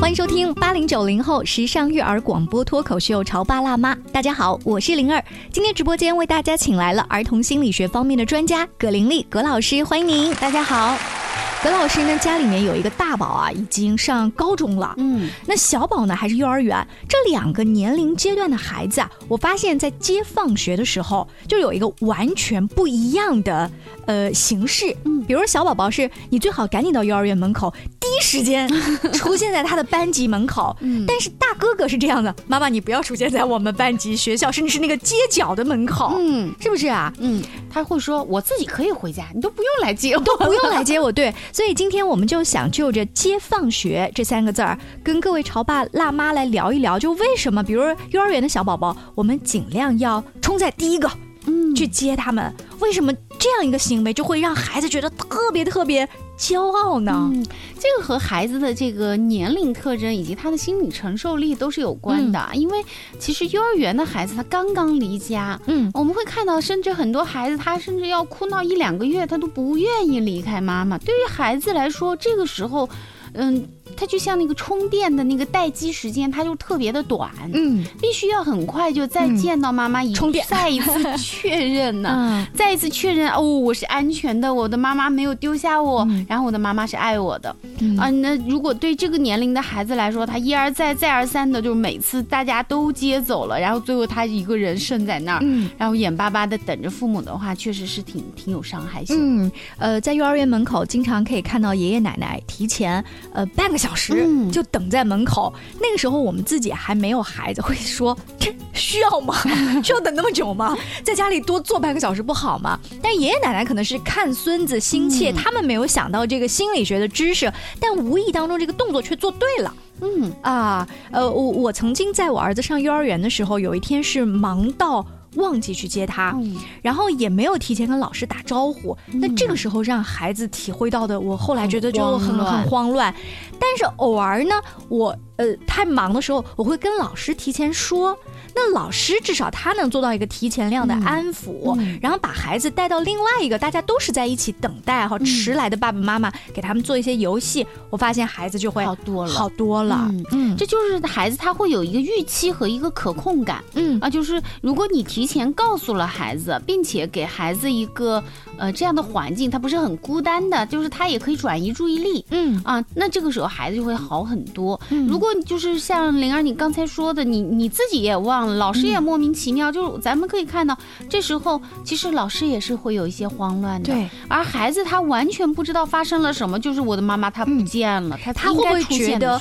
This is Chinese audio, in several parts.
欢迎收听八零九零后时尚育儿广播脱口秀《潮爸辣妈》。大家好，我是灵儿。今天直播间为大家请来了儿童心理学方面的专家葛玲丽葛老师，欢迎您。大家好。葛老师呢，家里面有一个大宝啊，已经上高中了。嗯，那小宝呢，还是幼儿园。这两个年龄阶段的孩子啊，我发现，在接放学的时候，就有一个完全不一样的呃形式。嗯，比如小宝宝是，你最好赶紧到幼儿园门口，第一时间出现在他的班级门口。嗯，但是大哥哥是这样的，妈妈你不要出现在我们班级、学校，甚至是那个街角的门口。嗯，是不是啊？嗯，他会说我自己可以回家，你都不用来接我，都不用来接我。对。所以今天我们就想就着“接放学”这三个字儿，跟各位潮爸辣妈来聊一聊，就为什么，比如幼儿园的小宝宝，我们尽量要冲在第一个，嗯，去接他们。为什么这样一个行为就会让孩子觉得特别特别？骄傲呢？嗯，这个和孩子的这个年龄特征以及他的心理承受力都是有关的。因为其实幼儿园的孩子他刚刚离家，嗯，我们会看到，甚至很多孩子他甚至要哭闹一两个月，他都不愿意离开妈妈。对于孩子来说，这个时候，嗯。它就像那个充电的那个待机时间，它就特别的短，嗯，必须要很快就再见到妈妈，充电，再一次确认呢，再一次确认哦，我是安全的，我的妈妈没有丢下我，然后我的妈妈是爱我的，啊，那如果对这个年龄的孩子来说，他一而再再而三的，就是每次大家都接走了，然后最后他一个人剩在那儿，然后眼巴巴的等着父母的话，确实是挺挺有伤害性。嗯，呃，在幼儿园门口经常可以看到爷爷奶奶提前呃半个。小时就等在门口，那个时候我们自己还没有孩子，会说这需要吗？需要等那么久吗？在家里多坐半个小时不好吗？但爷爷奶奶可能是看孙子心切，他们没有想到这个心理学的知识，但无意当中这个动作却做对了。嗯啊，呃，我我曾经在我儿子上幼儿园的时候，有一天是忙到。忘记去接他，然后也没有提前跟老师打招呼。那这个时候让孩子体会到的，我后来觉得就很很慌乱。但是偶尔呢，我呃太忙的时候，我会跟老师提前说。那老师至少他能做到一个提前量的安抚，然后把孩子带到另外一个大家都是在一起等待哈迟来的爸爸妈妈给他们做一些游戏，我发现孩子就会好多了，好多了。嗯，这就是孩子他会有一个预期和一个可控感。嗯啊，就是如果你提前告诉了孩子，并且给孩子一个呃这样的环境，他不是很孤单的，就是他也可以转移注意力。嗯啊，那这个时候孩子就会好很多。如果就是像灵儿你刚才说的，你你自己也忘了。老师也莫名其妙，就是咱们可以看到，这时候其实老师也是会有一些慌乱的。对，而孩子他完全不知道发生了什么，就是我的妈妈她不见了，他他会不会觉得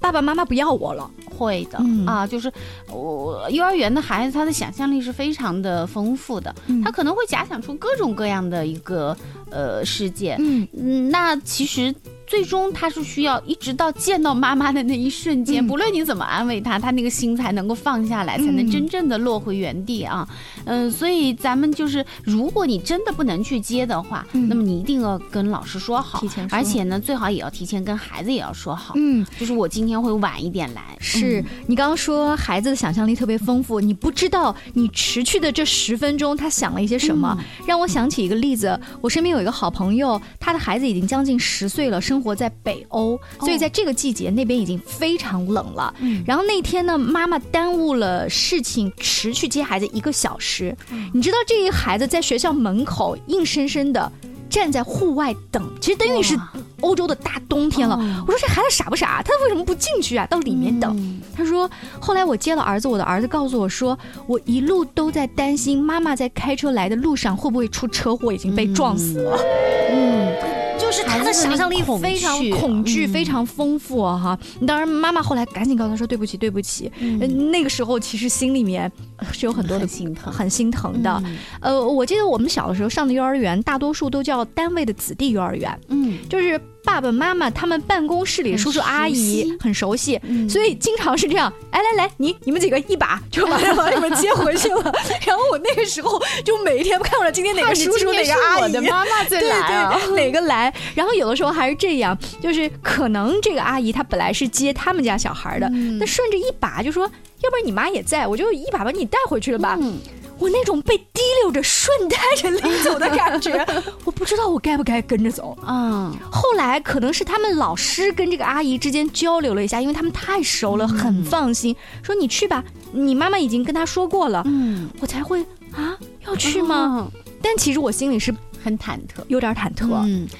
爸爸妈妈不要我了？会的啊，就是我幼儿园的孩子，他的想象力是非常的丰富的，他可能会假想出各种各样的一个呃世界。嗯，那其实。最终他是需要一直到见到妈妈的那一瞬间，不论你怎么安慰他，他那个心才能够放下来，才能真正的落回原地啊。嗯，所以咱们就是，如果你真的不能去接的话，那么你一定要跟老师说好，提前说而且呢，最好也要提前跟孩子也要说好。嗯，就是我今天会晚一点来。是你刚刚说孩子的想象力特别丰富，你不知道你持去的这十分钟他想了一些什么，让我想起一个例子。我身边有一个好朋友，他的孩子已经将近十岁了，生。活在北欧，所以在这个季节那边已经非常冷了。然后那天呢，妈妈耽误了事情，迟去接孩子一个小时。你知道，这一孩子在学校门口硬生生的站在户外等，其实等于是欧洲的大冬天了。我说这孩子傻不傻？他为什么不进去啊？到里面等？他说后来我接了儿子，我的儿子告诉我说，我一路都在担心妈妈在开车来的路上会不会出车祸，已经被撞死了。嗯。就是他的想象力非常恐惧，非常丰富哈。当然，妈妈后来赶紧告诉他说：“对不起，对不起。”那个时候其实心里面是有很多的心疼，很心疼的。呃，我记得我们小的时候上的幼儿园，大多数都叫单位的子弟幼儿园。嗯，就是。爸爸妈妈他们办公室里叔叔阿姨很熟悉，所以经常是这样。哎，来来，你你们几个一把就把把你们接回去了。然后我那个时候就每一天看不了今天哪个叔叔哪个阿姨，妈妈最来啊，哪个来？然后有的时候还是这样，就是可能这个阿姨她本来是接他们家小孩的，那顺着一把就说，要不然你妈也在，我就一把把你带回去了吧。我那种被提溜着顺带着拎走的感觉，我不知道我该不该跟着走。嗯，后来可能是他们老师跟这个阿姨之间交流了一下，因为他们太熟了，很放心，说你去吧，你妈妈已经跟他说过了。嗯，我才会啊，要去吗？但其实我心里是。很忐忑，有点忐忑。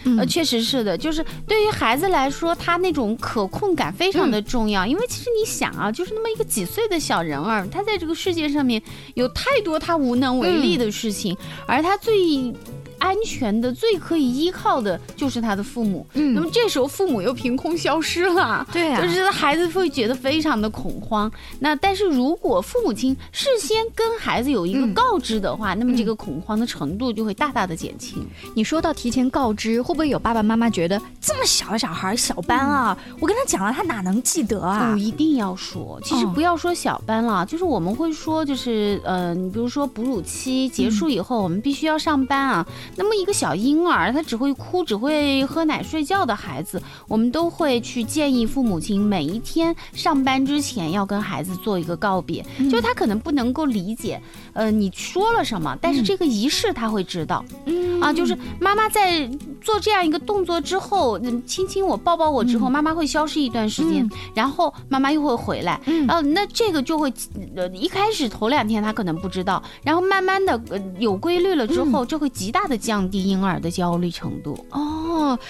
嗯，呃，确实是的，就是对于孩子来说，他那种可控感非常的重要。因为其实你想啊，就是那么一个几岁的小人儿，他在这个世界上面有太多他无能为力的事情，而他最。安全的最可以依靠的就是他的父母，嗯，那么这时候父母又凭空消失了，对啊，就是孩子会觉得非常的恐慌。那但是如果父母亲事先跟孩子有一个告知的话，那么这个恐慌的程度就会大大的减轻。你说到提前告知，会不会有爸爸妈妈觉得这么小的小孩小班啊？我跟他讲了，他哪能记得啊？不一定要说，其实不要说小班了，就是我们会说，就是呃，你比如说哺乳期结束以后，我们必须要上班啊。那么一个小婴儿，他只会哭、只会喝奶、睡觉的孩子，我们都会去建议父母亲每一天上班之前要跟孩子做一个告别。就他可能不能够理解，呃，你说了什么，但是这个仪式他会知道。嗯。啊，就是妈妈在做这样一个动作之后，亲亲我、抱抱我之后，妈妈会消失一段时间，然后妈妈又会回来。嗯，那这个就会，呃，一开始头两天他可能不知道，然后慢慢的有规律了之后，就会极大的降低婴儿的焦虑程度哦，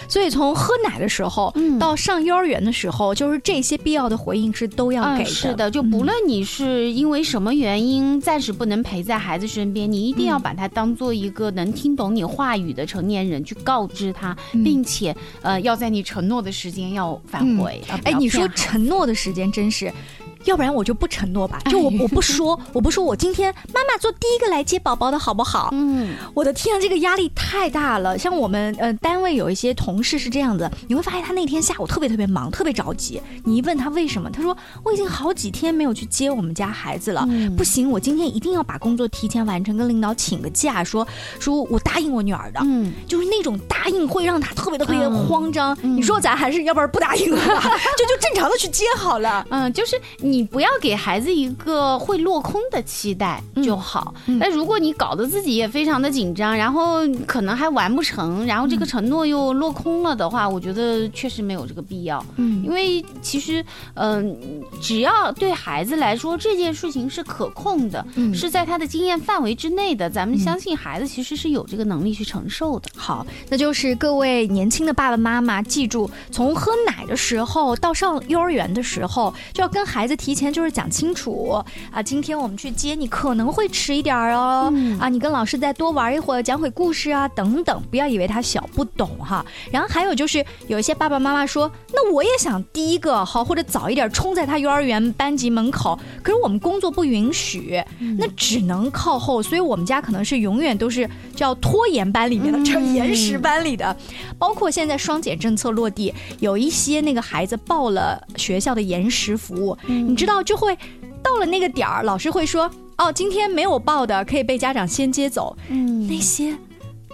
所以从喝奶的时候到上幼儿园的时候，就是这些必要的回应是都要给的。是的，就不论你是因为什么原因暂时不能陪在孩子身边，你一定要把他当做一个能听懂你话语的成年人去告知他，并且呃要在你承诺的时间要返回。哎，你说承诺的时间真是。要不然我就不承诺吧，就我我不说，我不说我今天妈妈做第一个来接宝宝的好不好？嗯，我的天啊，这个压力太大了。像我们呃单位有一些同事是这样子，你会发现他那天下午特别特别忙，特别着急。你一问他为什么，他说我已经好几天没有去接我们家孩子了，不行，我今天一定要把工作提前完成，跟领导请个假，说说我答应我女儿的，嗯，就是那种答应会让他特别特别慌张。你说咱还是要不然不答应了，就就正常的去接好了。嗯，就是。你不要给孩子一个会落空的期待就好。那如果你搞得自己也非常的紧张，然后可能还完不成，然后这个承诺又落空了的话，我觉得确实没有这个必要。嗯，因为其实，嗯，只要对孩子来说这件事情是可控的，是在他的经验范围之内的，咱们相信孩子其实是有这个能力去承受的。好，那就是各位年轻的爸爸妈妈，记住，从喝奶的时候到上幼儿园的时候，就要跟孩子。提前就是讲清楚啊，今天我们去接你可能会迟一点哦，啊，你跟老师再多玩一会儿，讲会故事啊，等等，不要以为他小不懂哈。然后还有就是有一些爸爸妈妈说，那我也想第一个好或者早一点冲在他幼儿园班级门口，可是我们工作不允许，那只能靠后，所以我们家可能是永远都是叫拖延班里面的，叫延时班里的。包括现在双减政策落地，有一些那个孩子报了学校的延时服务。你知道就会到了那个点儿，老师会说：“哦，今天没有报的可以被家长先接走。”嗯，那些。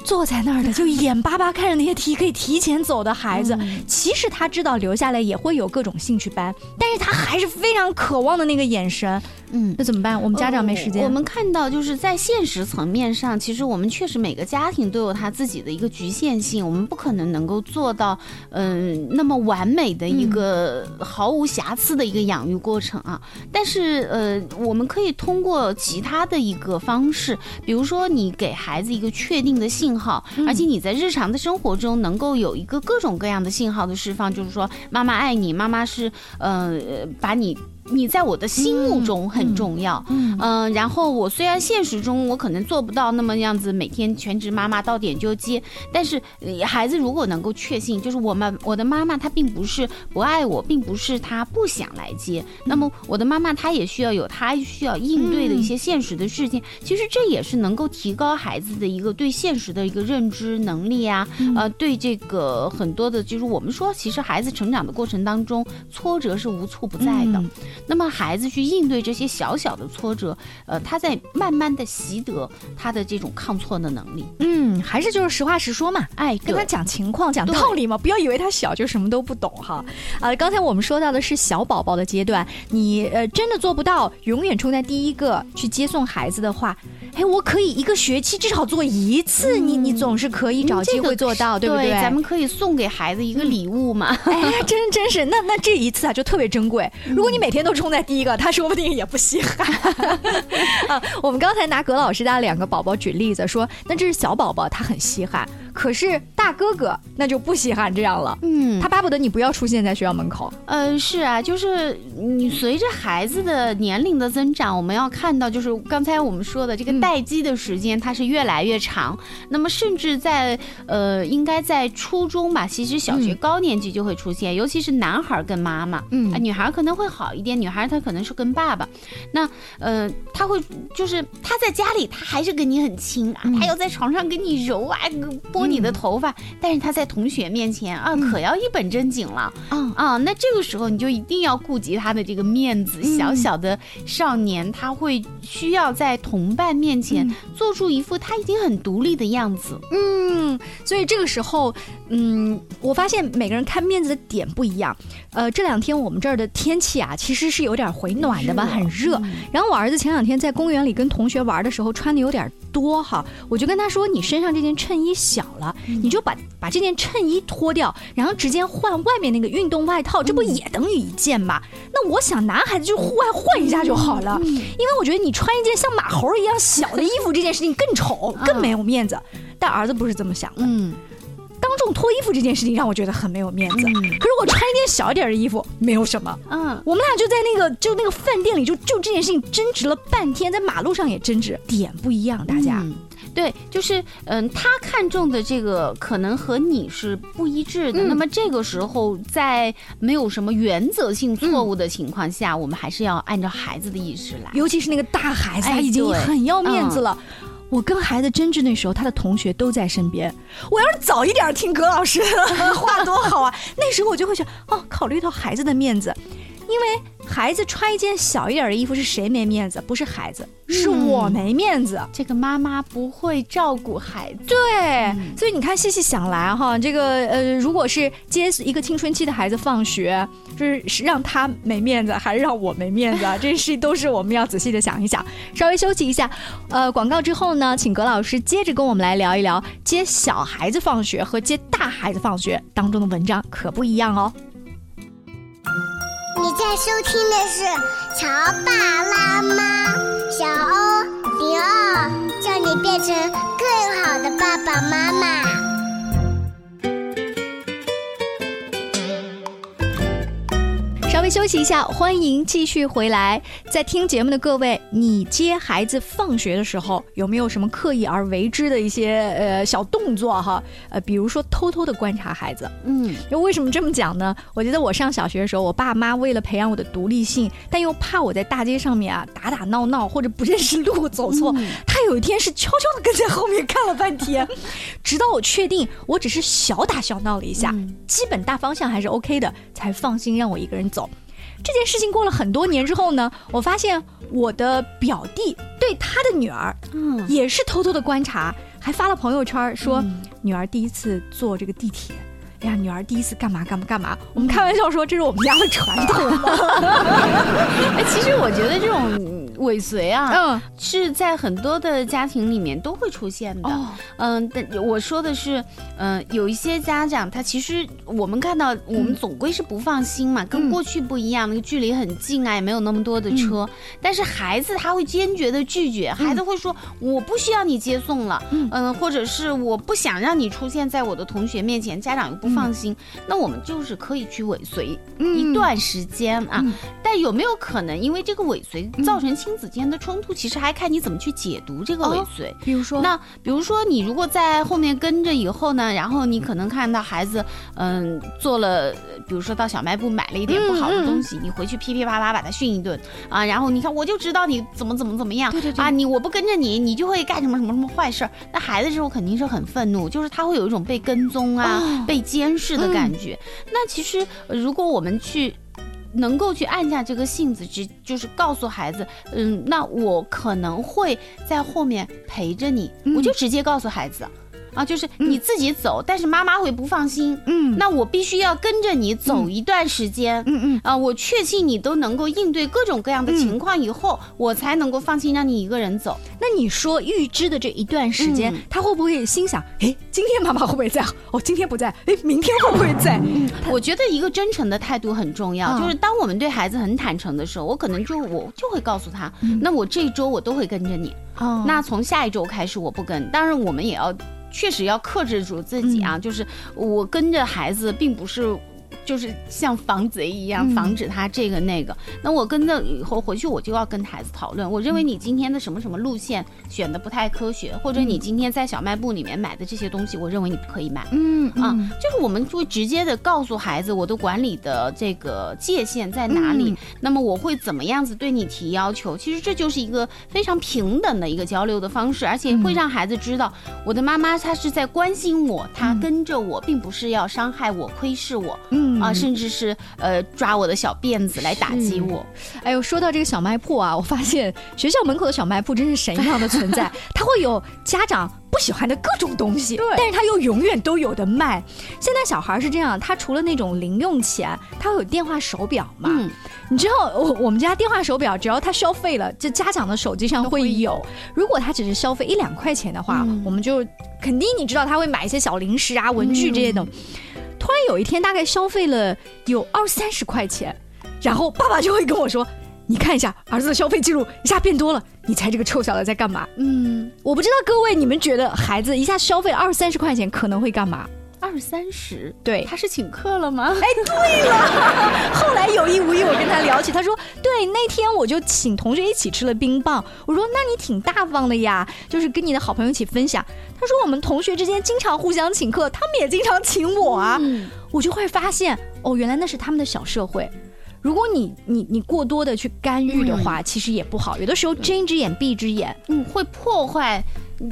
坐在那儿的就眼巴巴看着那些题可以提前走的孩子，其实他知道留下来也会有各种兴趣班，但是他还是非常渴望的那个眼神。嗯，那怎么办？我们家长没时间。我们看到就是在现实层面上，其实我们确实每个家庭都有他自己的一个局限性，我们不可能能够做到嗯那么完美的一个毫无瑕疵的一个养育过程啊。但是呃，我们可以通过其他的一个方式，比如说你给孩子一个确定的信。信号，而且你在日常的生活中能够有一个各种各样的信号的释放，就是说妈妈爱你，妈妈是呃把你。你在我的心目中很重要，嗯，然后我虽然现实中我可能做不到那么样子，每天全职妈妈到点就接，但是孩子如果能够确信，就是我们我的妈妈她并不是不爱我，并不是她不想来接，那么我的妈妈她也需要有她需要应对的一些现实的事情，其实这也是能够提高孩子的一个对现实的一个认知能力啊，呃，对这个很多的，就是我们说，其实孩子成长的过程当中，挫折是无处不在的。那么孩子去应对这些小小的挫折，呃，他在慢慢的习得他的这种抗挫的能力。嗯，还是就是实话实说嘛，哎，跟他讲情况、讲道理嘛，不要以为他小就什么都不懂哈。啊，刚才我们说到的是小宝宝的阶段，你呃真的做不到永远冲在第一个去接送孩子的话。哎，我可以一个学期至少做一次，你你总是可以找机会做到，对不对？咱们可以送给孩子一个礼物嘛？哎，真真是，那那这一次啊就特别珍贵。如果你每天都冲在第一个，他说不定也不稀罕。啊，我们刚才拿葛老师家两个宝宝举例子，说那这是小宝宝，他很稀罕。可是大哥哥那就不稀罕这样了，嗯，他巴不得你不要出现在学校门口。呃，是啊，就是你随着孩子的年龄的增长，我们要看到，就是刚才我们说的这个待机的时间，它是越来越长。那么甚至在呃，应该在初中吧，其实小学高年级就会出现，尤其是男孩跟妈妈，嗯，女孩可能会好一点，女孩她可能是跟爸爸。那呃，他会就是他在家里他还是跟你很亲啊，他要在床上跟你揉啊，拨。你的头发，但是他在同学面前啊，可要一本正经了。嗯啊，那这个时候你就一定要顾及他的这个面子。小小的少年，他会需要在同伴面前做出一副他已经很独立的样子。嗯，所以这个时候，嗯，我发现每个人看面子的点不一样。呃，这两天我们这儿的天气啊，其实是有点回暖的吧，很热。然后我儿子前两天在公园里跟同学玩的时候，穿的有点多哈，我就跟他说：“你身上这件衬衣小。”了，你就把把这件衬衣脱掉，然后直接换外面那个运动外套，这不也等于一件吗？那我想男孩子就户外换一下就好了，因为我觉得你穿一件像马猴一样小的衣服这件事情更丑，更没有面子。但儿子不是这么想的，嗯，当众脱衣服这件事情让我觉得很没有面子。可是我穿一件小一点的衣服没有什么，嗯，我们俩就在那个就那个饭店里就就这件事情争执了半天，在马路上也争执，点不一样，大家。对，就是嗯，他看中的这个可能和你是不一致的。那么这个时候，在没有什么原则性错误的情况下，我们还是要按照孩子的意识来。尤其是那个大孩子，他已经很要面子了。我跟孩子争执那时候，他的同学都在身边。我要是早一点听葛老师的 话，多好啊！那时候我就会想，哦，考虑到孩子的面子。因为孩子穿一件小一点的衣服是谁没面子？不是孩子，是我没面子。这个妈妈不会照顾孩子。对，所以你看，细细想来哈，这个呃，如果是接一个青春期的孩子放学，就是是让他没面子，还是让我没面子？这事都是我们要仔细的想一想。稍微休息一下，呃，广告之后呢，请葛老师接着跟我们来聊一聊接小孩子放学和接大孩子放学当中的文章可不一样哦。你在收听的是《乔爸拉妈》，小欧零二，叫你变成更好的爸爸妈妈。微休息一下，欢迎继续回来。在听节目的各位，你接孩子放学的时候有没有什么刻意而为之的一些呃小动作哈？呃，比如说偷偷的观察孩子。嗯，为什么这么讲呢？我觉得我上小学的时候，我爸妈为了培养我的独立性，但又怕我在大街上面啊打打闹闹或者不认识路走错，他有一天是悄悄的跟在后面看了半天，直到我确定我只是小打小闹了一下，基本大方向还是 OK 的，才放心让我一个人走。这件事情过了很多年之后呢，我发现我的表弟对他的女儿，嗯，也是偷偷的观察，还发了朋友圈说，女儿第一次坐这个地铁，哎呀，女儿第一次干嘛干嘛干嘛。我们开玩笑说这是我们家的传统。哎，其实我觉得这种。尾随啊，嗯，是在很多的家庭里面都会出现的。嗯，但我说的是，嗯，有一些家长他其实我们看到，我们总归是不放心嘛，跟过去不一样，那个距离很近啊，也没有那么多的车。但是孩子他会坚决的拒绝，孩子会说我不需要你接送了，嗯，或者是我不想让你出现在我的同学面前，家长又不放心，那我们就是可以去尾随一段时间啊。但有没有可能因为这个尾随造成？亲子间的冲突，其实还看你怎么去解读这个尾随。比如说，那比如说你如果在后面跟着以后呢，然后你可能看到孩子，嗯，做了，比如说到小卖部买了一点不好的东西，你回去噼噼啪啪把他训一顿啊，然后你看我就知道你怎么怎么怎么样，对对对，啊，你我不跟着你，你就会干什么什么什么坏事儿。那孩子之后肯定是很愤怒，就是他会有一种被跟踪啊、被监视的感觉。那其实如果我们去。能够去按下这个性子，只就是告诉孩子，嗯，那我可能会在后面陪着你，我就直接告诉孩子，啊，就是你自己走，但是妈妈会不放心。嗯，那我必须要跟着你走一段时间。嗯嗯，啊，我确信你都能够应对各种各样的情况以后，我才能够放心让你一个人走。那你说预知的这一段时间，他会不会心想，哎，今天妈妈会不会在？哦，今天不在，哎，明天会不会在？我觉得一个真诚的态度很重要，就是当我们对孩子很坦诚的时候，我可能就我就会告诉他，那我这一周我都会跟着你。哦，那从下一周开始我不跟，当然我们也要。确实要克制住自己啊！就是我跟着孩子，并不是。就是像防贼一样，防止他这个那个。那我跟着以后回去，我就要跟孩子讨论。我认为你今天的什么什么路线选的不太科学，或者你今天在小卖部里面买的这些东西，我认为你不可以买。嗯啊，就是我们会直接的告诉孩子，我的管理的这个界限在哪里。那么我会怎么样子对你提要求？其实这就是一个非常平等的一个交流的方式，而且会让孩子知道，我的妈妈她是在关心我，她跟着我，并不是要伤害我、窥视我。嗯。啊，甚至是呃抓我的小辫子来打击我。哎呦，说到这个小卖铺啊，我发现学校门口的小卖铺真是神一样的存在，它会有家长不喜欢的各种东西，但是它又永远都有的卖。现在小孩是这样，他除了那种零用钱，他会有电话手表嘛？嗯，你知道我我们家电话手表，只要他消费了，就家长的手机上会有。如果他只是消费一两块钱的话，我们就肯定你知道他会买一些小零食啊、文具这些的。突然有一天，大概消费了有二三十块钱，然后爸爸就会跟我说：“你看一下儿子的消费记录，一下变多了。你猜这个臭小子在干嘛？”嗯，我不知道各位你们觉得孩子一下消费二三十块钱可能会干嘛？二三十，对，他是请客了吗？哎，对了，后来有意无意我跟他聊起，他说：“对，那天我就请同学一起吃了冰棒。”我说：“那你挺大方的呀，就是跟你的好朋友一起分享。”他说：“我们同学之间经常互相请客，他们也经常请我啊。”我就会发现，哦，原来那是他们的小社会。如果你你你过多的去干预的话，其实也不好。有的时候睁一只眼闭一只眼，嗯，会破坏。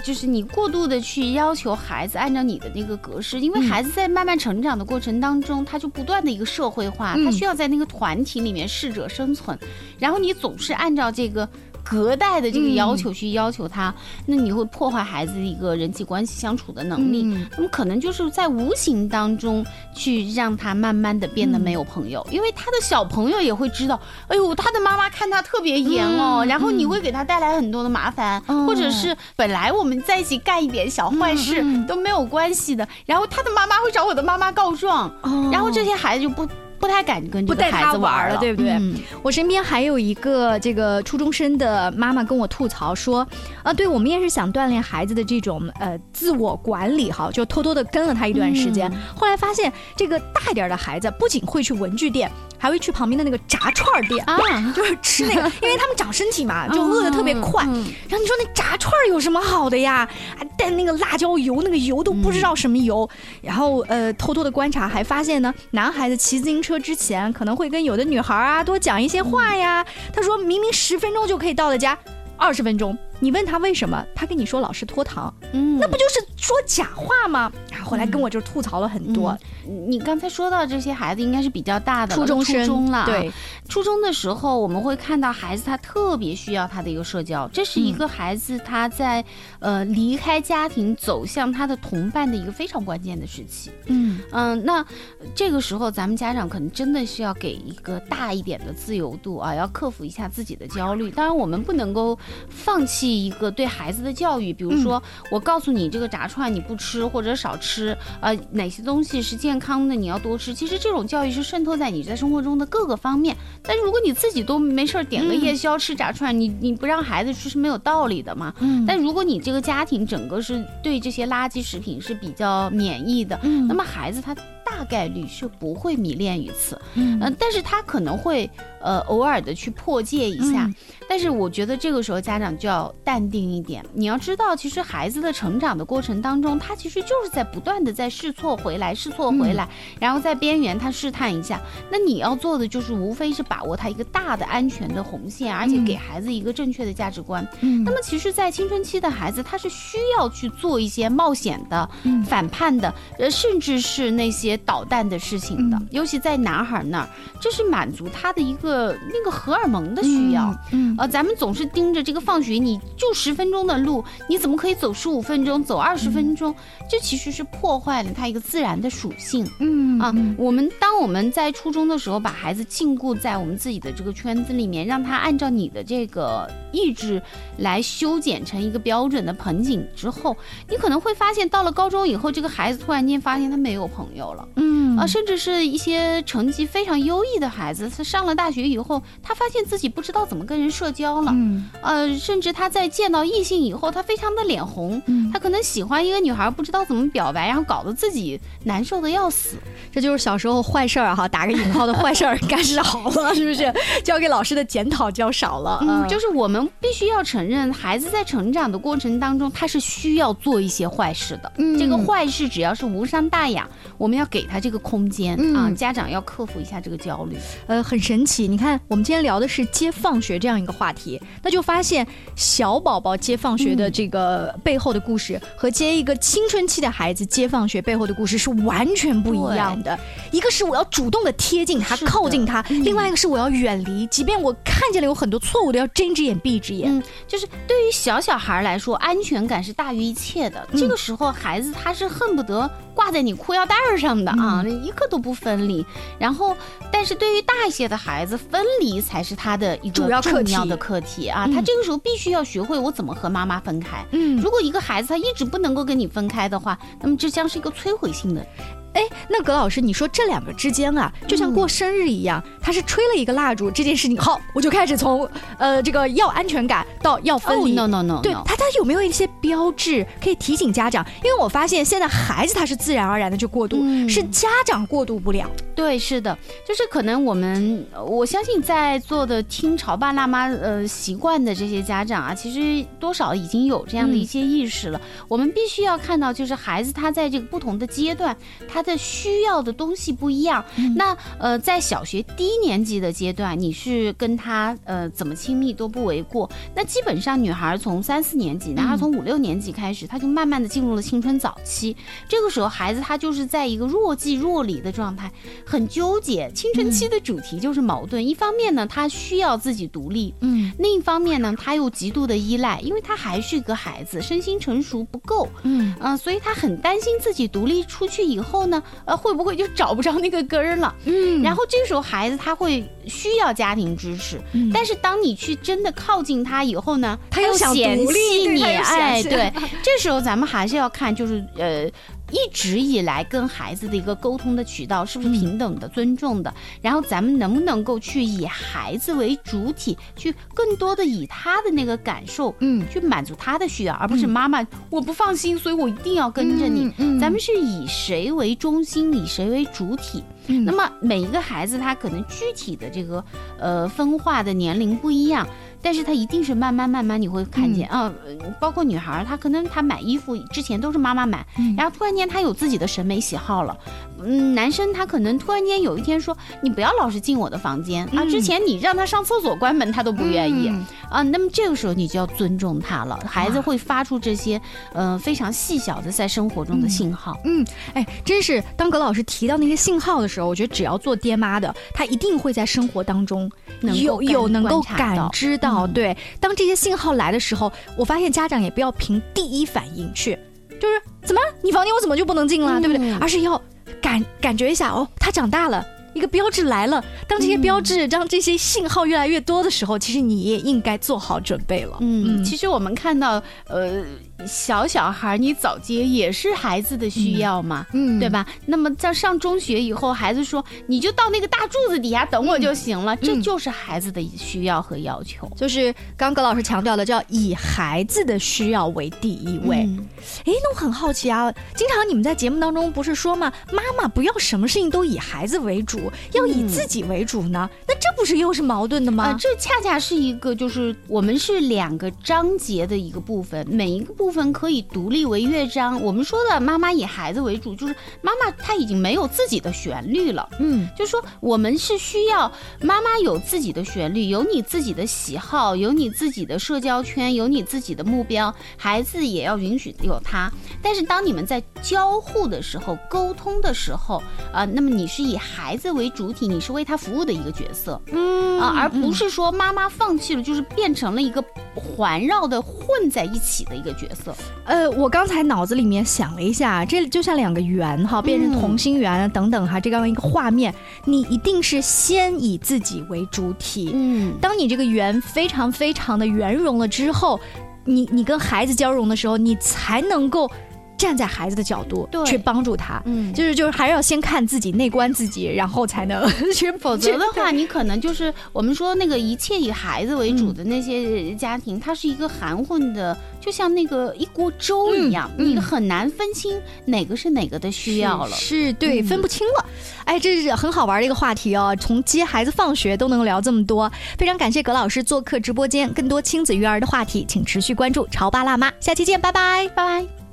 就是你过度的去要求孩子按照你的那个格式，因为孩子在慢慢成长的过程当中，他就不断的一个社会化，他需要在那个团体里面适者生存，然后你总是按照这个。隔代的这个要求去要求他，那你会破坏孩子的一个人际关系相处的能力。那么可能就是在无形当中去让他慢慢的变得没有朋友，因为他的小朋友也会知道，哎呦，他的妈妈看他特别严哦，然后你会给他带来很多的麻烦，或者是本来我们在一起干一点小坏事都没有关系的，然后他的妈妈会找我的妈妈告状，然后这些孩子就不。不太敢跟这个孩子玩了，对不对？我身边还有一个这个初中生的妈妈跟我吐槽说，啊，对我们也是想锻炼孩子的这种呃自我管理哈，就偷偷的跟了他一段时间，后来发现这个大一点的孩子不仅会去文具店。还会去旁边的那个炸串店啊，就是吃那个，因为他们长身体嘛，就饿的特别快。然后你说那炸串有什么好的呀？还带那个辣椒油，那个油都不知道什么油。然后呃，偷偷的观察，还发现呢，男孩子骑自行车之前可能会跟有的女孩啊多讲一些话呀。他说明明十分钟就可以到的家，二十分钟。你问他为什么，他跟你说老师拖堂，嗯，那不就是说假话吗？后来跟我就吐槽了很多。你刚才说到这些孩子应该是比较大的初中生了，对，初中的时候我们会看到孩子他特别需要他的一个社交，这是一个孩子他在呃离开家庭走向他的同伴的一个非常关键的时期。嗯嗯，那这个时候咱们家长可能真的是要给一个大一点的自由度啊，要克服一下自己的焦虑。当然我们不能够放弃。一个对孩子的教育，比如说，我告诉你这个炸串你不吃或者少吃，呃，哪些东西是健康的你要多吃。其实这种教育是渗透在你在生活中的各个方面。但是如果你自己都没事儿点个夜宵吃炸串，你你不让孩子吃是没有道理的嘛。但如果你这个家庭整个是对这些垃圾食品是比较免疫的，那么孩子他大概率是不会迷恋于此。嗯，但是他可能会。呃，偶尔的去破戒一下，但是我觉得这个时候家长就要淡定一点。你要知道，其实孩子的成长的过程当中，他其实就是在不断的在试错回来，试错回来，然后在边缘他试探一下。那你要做的就是无非是把握他一个大的安全的红线，而且给孩子一个正确的价值观。那么其实，在青春期的孩子，他是需要去做一些冒险的、反叛的，呃，甚至是那些捣蛋的事情的。尤其在男孩那儿，这是满足他的一个。个那个荷尔蒙的需要。嗯，呃，咱们总是盯着这个放学，你就十分钟的路，你怎么可以走十五分钟，走二十分钟？这其实是破坏了他一个自然的属性。嗯啊，我们当我们在初中的时候，把孩子禁锢在我们自己的这个圈子里面，让他按照你的这个意志来修剪成一个标准的盆景之后，你可能会发现，到了高中以后，这个孩子突然间发现他没有朋友了。嗯啊，甚至是一些成绩非常优异的孩子，他上了大学以后，他发现自己不知道怎么跟人社交了。嗯，呃，甚至他在见到异性以后，他非常的脸红。嗯，他可能喜欢一个女孩，不知道怎么表白，然后搞得自己难受的要死。这就是小时候坏事儿哈，打个引号的坏事儿干少了，是不是？交给老师的检讨交少了。嗯，就是我们必须要承认，孩子在成长的过程当中，他是需要做一些坏事的。嗯，这个坏事只要是无伤大雅，我们要给他这个空间啊。家长要克服一下这个焦虑。呃，很神奇。你看，我们今天聊的是接放学这样一个话题，那就发现小宝宝接放学的这个背后的故事，和接一个青春期的孩子接放学背后的故事是完全不一样的。一个是我要主动的贴近他、靠近他，另外一个是我要远离，即便我看见了有很多错误的，要睁只眼闭只眼。嗯，就是对于小小孩来说，安全感是大于一切的。这个时候，孩子他是恨不得挂在你裤腰带上的啊，一个都不分离。然后，但是对于大一些的孩子，分离才是他的一个重要的课题啊。他这个时候必须要学会我怎么和妈妈分开。嗯，如果一个孩子他一直不能够跟你分开的话，那么这将是一个摧毁性的。哎，那葛老师，你说这两个之间啊，就像过生日一样，他是吹了一个蜡烛，这件事情好，我就开始从呃这个要安全感到要分离。No no no，对他他有没有一些标志可以提醒家长？因为我发现现在孩子他是自然而然的就过渡，是家长过渡不了。对，是的，就是可能我们我相信在座的听潮爸辣妈呃习惯的这些家长啊，其实多少已经有这样的一些意识了。我们必须要看到，就是孩子他在这个不同的阶段，他的需要的东西不一样。那呃，在小学低年级的阶段，你是跟他呃怎么亲密都不为过。那基本上女孩从三四年级，男孩从五六年级开始，他就慢慢的进入了青春早期。这个时候，孩子他就是在一个若即若离的状态。很纠结，青春期的主题就是矛盾。一方面呢，他需要自己独立，嗯；另一方面呢，他又极度的依赖，因为他还是个孩子，身心成熟不够，嗯嗯，所以他很担心自己独立出去以后呢，呃，会不会就找不着那个根儿了，嗯。然后这时候，孩子他会需要家庭支持，但是当你去真的靠近他以后呢，他又嫌弃你，哎，对，这时候咱们还是要看，就是呃。一直以来跟孩子的一个沟通的渠道是不是平等的、尊重的？然后咱们能不能够去以孩子为主体，去更多的以他的那个感受，嗯，去满足他的需要，而不是妈妈我不放心，所以我一定要跟着你。咱们是以谁为中心，以谁为主体？那么每一个孩子他可能具体的这个呃分化的年龄不一样。但是他一定是慢慢慢慢你会看见啊，包括女孩，她可能她买衣服之前都是妈妈买，然后突然间她有自己的审美喜好了。嗯，男生他可能突然间有一天说，你不要老是进我的房间啊，之前你让他上厕所关门他都不愿意啊，那么这个时候你就要尊重他了。孩子会发出这些呃非常细小的在生活中的信号。嗯，哎，真是当葛老师提到那些信号的时候，我觉得只要做爹妈的，他一定会在生活当中有有能够感知到。哦，对，当这些信号来的时候，我发现家长也不要凭第一反应去，就是怎么你房间我怎么就不能进了，对不对？而是要感感觉一下，哦，他长大了。一个标志来了，当这些标志、当这些信号越来越多的时候，其实你也应该做好准备了。嗯，其实我们看到，呃，小小孩你早接也是孩子的需要嘛，嗯，对吧？那么在上中学以后，孩子说你就到那个大柱子底下等我就行了，这就是孩子的需要和要求。就是刚葛老师强调的，叫以孩子的需要为第一位。哎，那我很好奇啊，经常你们在节目当中不是说吗？妈妈不要什么事情都以孩子为主。要以自己为主呢？那这不是又是矛盾的吗？这恰恰是一个，就是我们是两个章节的一个部分，每一个部。部分可以独立为乐章。我们说的妈妈以孩子为主，就是妈妈她已经没有自己的旋律了。嗯，就说我们是需要妈妈有自己的旋律，有你自己的喜好，有你自己的社交圈，有你自己的目标，孩子也要允许有他。但是当你们在交互的时候、沟通的时候啊，那么你是以孩子为主体，你是为他服务的一个角色。嗯啊，而不是说妈妈放弃了，就是变成了一个环绕的混在一起的一个角色。呃，我刚才脑子里面想了一下，这就像两个圆哈，变成同心圆等等哈，这样一个画面，你一定是先以自己为主体。嗯，当你这个圆非常非常的圆融了之后，你你跟孩子交融的时候，你才能够。站在孩子的角度去帮助他，嗯，就是就是还是要先看自己内观自己，然后才能 去。否则的话，你可能就是我们说那个一切以孩子为主的那些家庭，它是一个含混的，就像那个一锅粥一样，你很难分清哪个是哪个的需要了。是对，分不清了。哎，这是很好玩的一个话题哦，从接孩子放学都能聊这么多，非常感谢葛老师做客直播间。更多亲子育儿的话题，请持续关注潮爸辣妈，下期见，拜拜，拜拜。